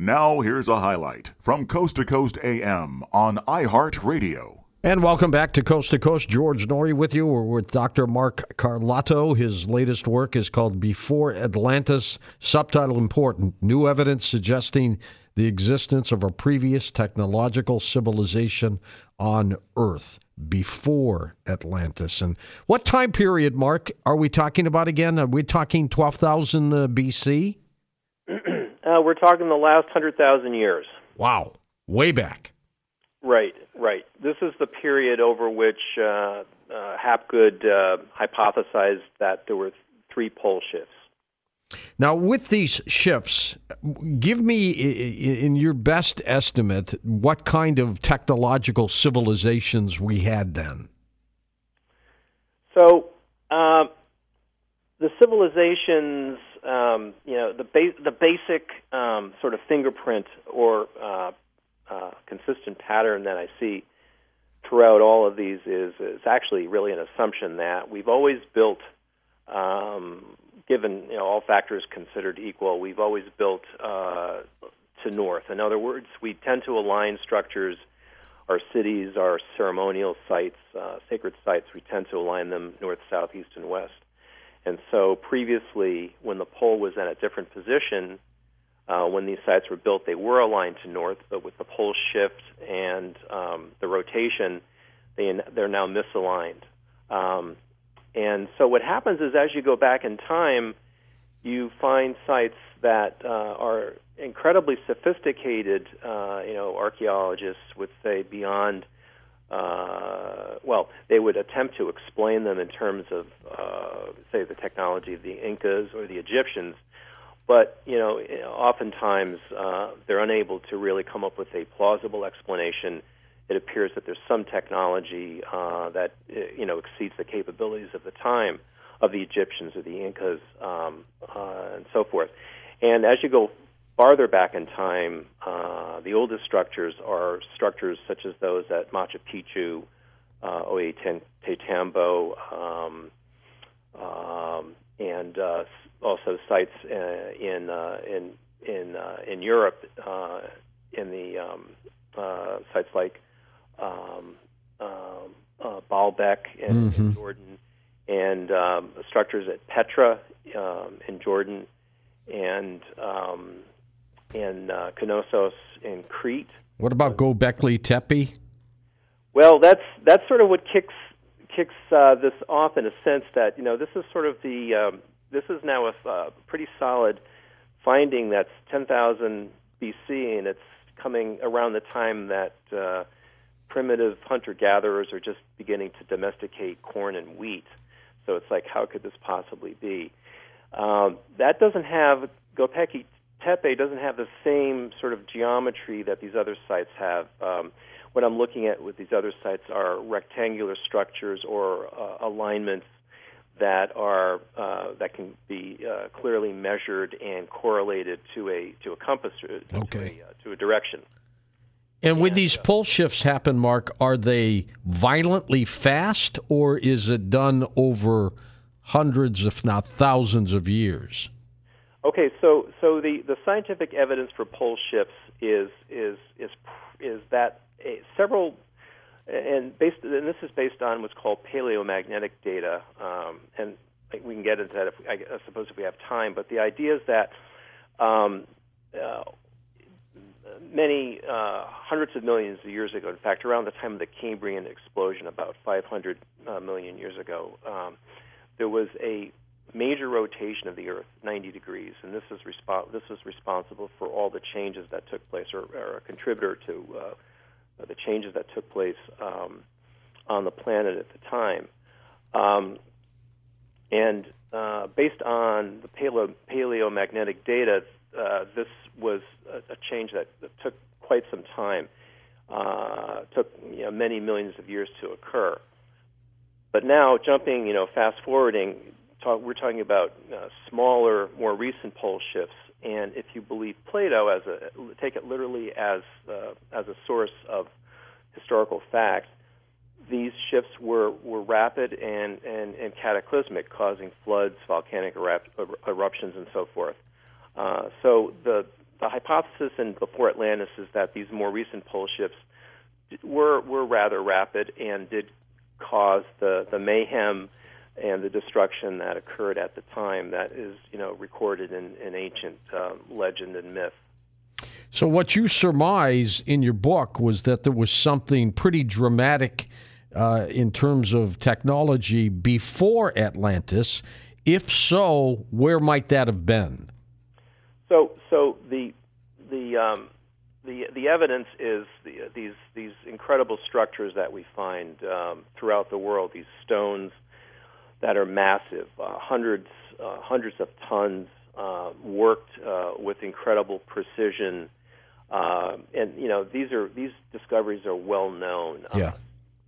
Now, here's a highlight from Coast to Coast AM on iHeartRadio. And welcome back to Coast to Coast. George Noory with you. We're with Dr. Mark Carlotto. His latest work is called Before Atlantis, subtitle important New Evidence Suggesting the Existence of a Previous Technological Civilization on Earth before Atlantis. And what time period, Mark, are we talking about again? Are we talking 12,000 uh, BC? Uh, we're talking the last 100,000 years. Wow. Way back. Right, right. This is the period over which uh, uh, Hapgood uh, hypothesized that there were three pole shifts. Now, with these shifts, give me, in your best estimate, what kind of technological civilizations we had then. So, uh, the civilizations um, you know the ba- the basic um, sort of fingerprint or uh, uh, consistent pattern that I see throughout all of these is is actually really an assumption that we've always built, um, given you know all factors considered equal, we've always built uh, to north. In other words, we tend to align structures. Our cities, our ceremonial sites, uh, sacred sites, we tend to align them north, south, east, and west. And so previously, when the pole was at a different position, uh, when these sites were built, they were aligned to north, but with the pole shift and um, the rotation, they, they're now misaligned. Um, and so what happens is as you go back in time, you find sites that uh, are incredibly sophisticated. Uh, you know, archaeologists would say beyond – uh, well, they would attempt to explain them in terms of, uh, say, the technology of the Incas or the Egyptians, but you know, oftentimes uh, they're unable to really come up with a plausible explanation. It appears that there's some technology uh, that you know exceeds the capabilities of the time of the Egyptians or the Incas um, uh, and so forth. And as you go farther back in time, uh, the oldest structures are structures such as those at Machu Picchu, uh, Ollantaytambo, um, um, and uh, also sites uh, in uh, in in uh, in Europe uh, in the um, uh, sites like um, um, uh, Baalbek in, mm-hmm. in Jordan, and um, structures at Petra um, in Jordan, and um, in uh, Knossos in Crete. What about Gobekli Tepe? Well, that's that's sort of what kicks kicks uh, this off in a sense that you know this is sort of the um, this is now a uh, pretty solid finding that's 10,000 BC and it's coming around the time that uh, primitive hunter gatherers are just beginning to domesticate corn and wheat. So it's like, how could this possibly be? Um, that doesn't have Gobekli Tepe doesn't have the same sort of geometry that these other sites have. Um, what I'm looking at with these other sites are rectangular structures or uh, alignments that are uh, that can be uh, clearly measured and correlated to a to a compass to, okay. to, a, uh, to a direction. And when these uh, pole shifts happen, Mark, are they violently fast, or is it done over hundreds, if not thousands, of years? Okay, so so the, the scientific evidence for pole shifts is is is is that a, several and based and this is based on what's called paleomagnetic data, um, and we can get into that if I, suppose if we have time. But the idea is that um, uh, many uh, hundreds of millions of years ago, in fact, around the time of the Cambrian explosion, about 500 uh, million years ago, um, there was a major rotation of the Earth, 90 degrees, and this is respo- this was responsible for all the changes that took place, or, or a contributor to uh, the changes that took place um, on the planet at the time. Um, and uh, based on the paleo- paleomagnetic data, uh, this was a, a change that, that, took quite some time. Uh, took you know, many millions of years to occur. But now, jumping, you know, fast forwarding, talk, we're talking about uh, smaller, more recent pole shifts. And if you believe Plato, as a take it literally as uh, as a source of historical fact, these shifts were, were rapid and, and, and cataclysmic, causing floods, volcanic erupt, eruptions, and so forth. Uh, so the the hypothesis in before Atlantis is that these more recent pole shifts were were rather rapid and did cause the the mayhem and the destruction that occurred at the time that is you know recorded in, in ancient um, legend and myth. So what you surmise in your book was that there was something pretty dramatic uh, in terms of technology before Atlantis. If so, where might that have been? So, so the the um, the the evidence is the, these these incredible structures that we find um, throughout the world. These stones that are massive, uh, hundreds uh, hundreds of tons, uh, worked uh, with incredible precision. Uh, and you know these are these discoveries are well known. Yeah.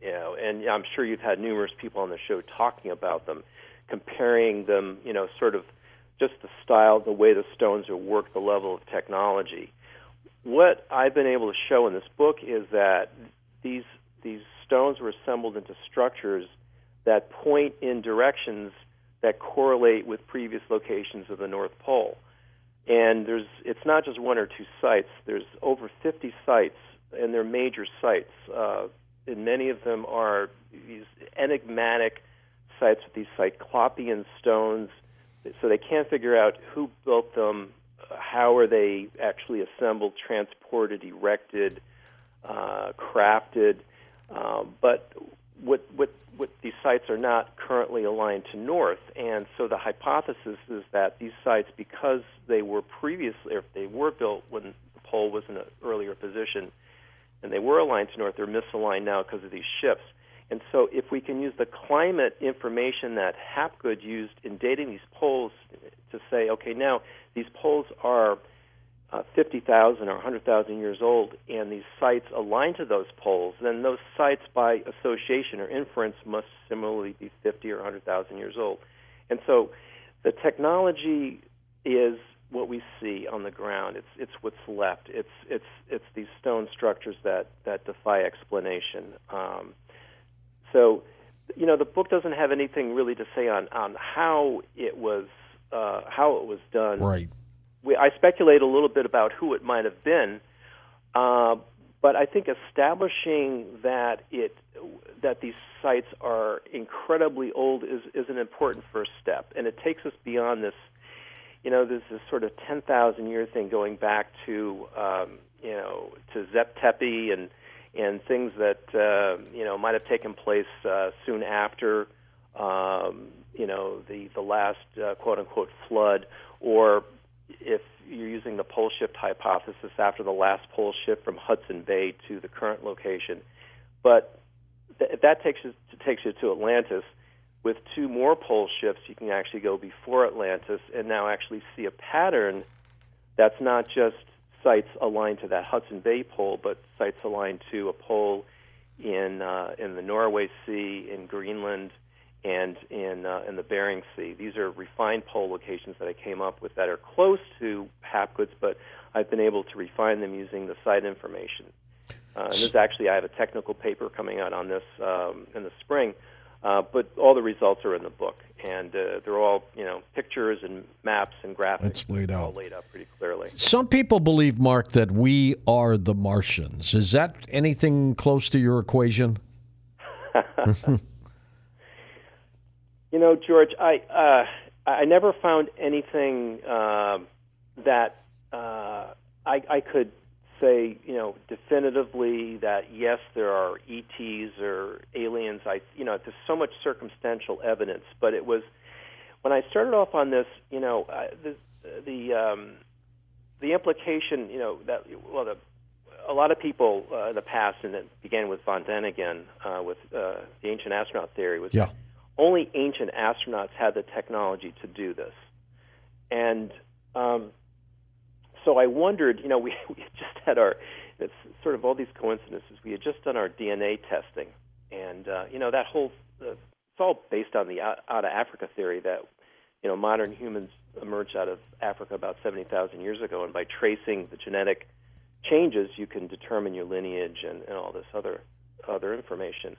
You know, and I'm sure you've had numerous people on the show talking about them, comparing them. You know, sort of just the style, the way the stones are worked, the level of technology. What I've been able to show in this book is that these these stones were assembled into structures that point in directions that correlate with previous locations of the North Pole. And there's it's not just one or two sites. There's over 50 sites, and they're major sites. Uh, and many of them are these enigmatic sites with these cyclopean stones so they can't figure out who built them, how are they actually assembled, transported, erected, uh, crafted. Um, but what, what, what these sites are not currently aligned to north, and so the hypothesis is that these sites, because they were previously, or they were built when the pole was in an earlier position, and they were aligned to north, they're misaligned now because of these shifts. And so, if we can use the climate information that Hapgood used in dating these poles to say, okay, now these poles are uh, 50,000 or 100,000 years old, and these sites align to those poles, then those sites, by association or inference, must similarly be 50 or 100,000 years old. And so, the technology is what we see on the ground. It's it's what's left. It's it's it's these stone structures that that defy explanation. Um, so, you know, the book doesn't have anything really to say on on how it was uh, how it was done. Right. We, I speculate a little bit about who it might have been, uh, but I think establishing that it that these sites are incredibly old is is an important first step, and it takes us beyond this. You know, this sort of ten thousand year thing going back to um, you know to Zep Tepi and and things that uh, you know might have taken place uh, soon after um, you know the the last uh, quote unquote flood, or using the pole shift hypothesis after the last pole shift from Hudson Bay to the current location. But th- that takes you, takes you to Atlantis, with two more pole shifts, you can actually go before Atlantis and now actually see a pattern that's not just sites aligned to that Hudson Bay pole, but sites aligned to a pole in uh, in the Norway Sea, in Greenland, and in uh, in the Bering Sea. These are refined pole locations that I came up with that are close to Hapgood's, but I've been able to refine them using the site information. Uh, and this actually, I have a technical paper coming out on this um, in the spring uh, but all the results are in the book, and uh, they're all you know pictures and maps and graphics. It's laid out. All laid out pretty clearly. Some people believe, Mark, that we are the Martians. Is that anything close to your equation? you know, George, I uh, I never found anything uh, that uh, I, I could say, you know, definitively that yes, there are ETs or aliens. I, you know, there's so much circumstantial evidence, but it was when I started off on this, you know, uh, the the um, the implication, you know, that well, the, a lot of people uh, in the past, and it began with von Däniken uh, with uh, the ancient astronaut theory, was yeah. Only ancient astronauts had the technology to do this, and um, so I wondered, you know, we, we just had our it's sort of all these coincidences. We had just done our DNA testing, and uh, you know that whole uh, it's all based on the out, out of Africa theory that you know modern humans emerged out of Africa about 70,000 years ago, and by tracing the genetic changes, you can determine your lineage and, and all this other other information.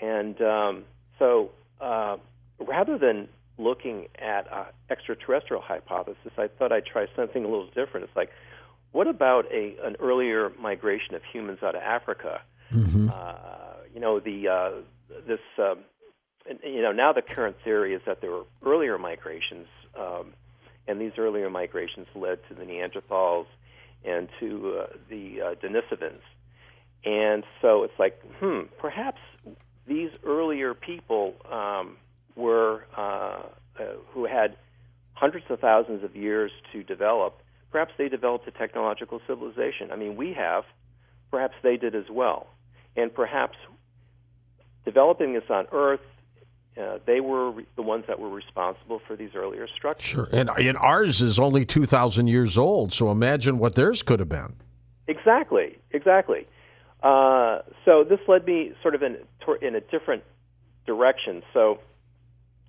And um, so, uh, rather than looking at an extraterrestrial hypothesis, I thought I'd try something a little different. It's like, what about a an earlier migration of humans out of Africa? Mm-hmm. Uh, you know, the uh, this um, and, you know now the current theory is that there were earlier migrations, um, and these earlier migrations led to the Neanderthals and to uh, the uh, Denisovans. And so it's like, hmm, perhaps these earlier people um, were uh, uh, who had hundreds of thousands of years to develop. Perhaps they developed a technological civilization. I mean, we have. Perhaps they did as well. And perhaps developing this on Earth, uh, they were the ones that were responsible for these earlier structures. Sure, and, and ours is only two thousand years old. So imagine what theirs could have been. Exactly, exactly. Uh, so this led me sort of in in a different direction. So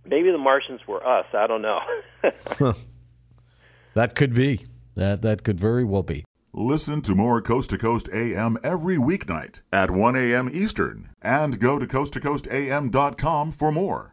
maybe the Martians were us. I don't know. that could be. That that could very well be. Listen to more Coast to Coast AM every weeknight at 1 a.m. Eastern and go to coasttocoastam.com for more.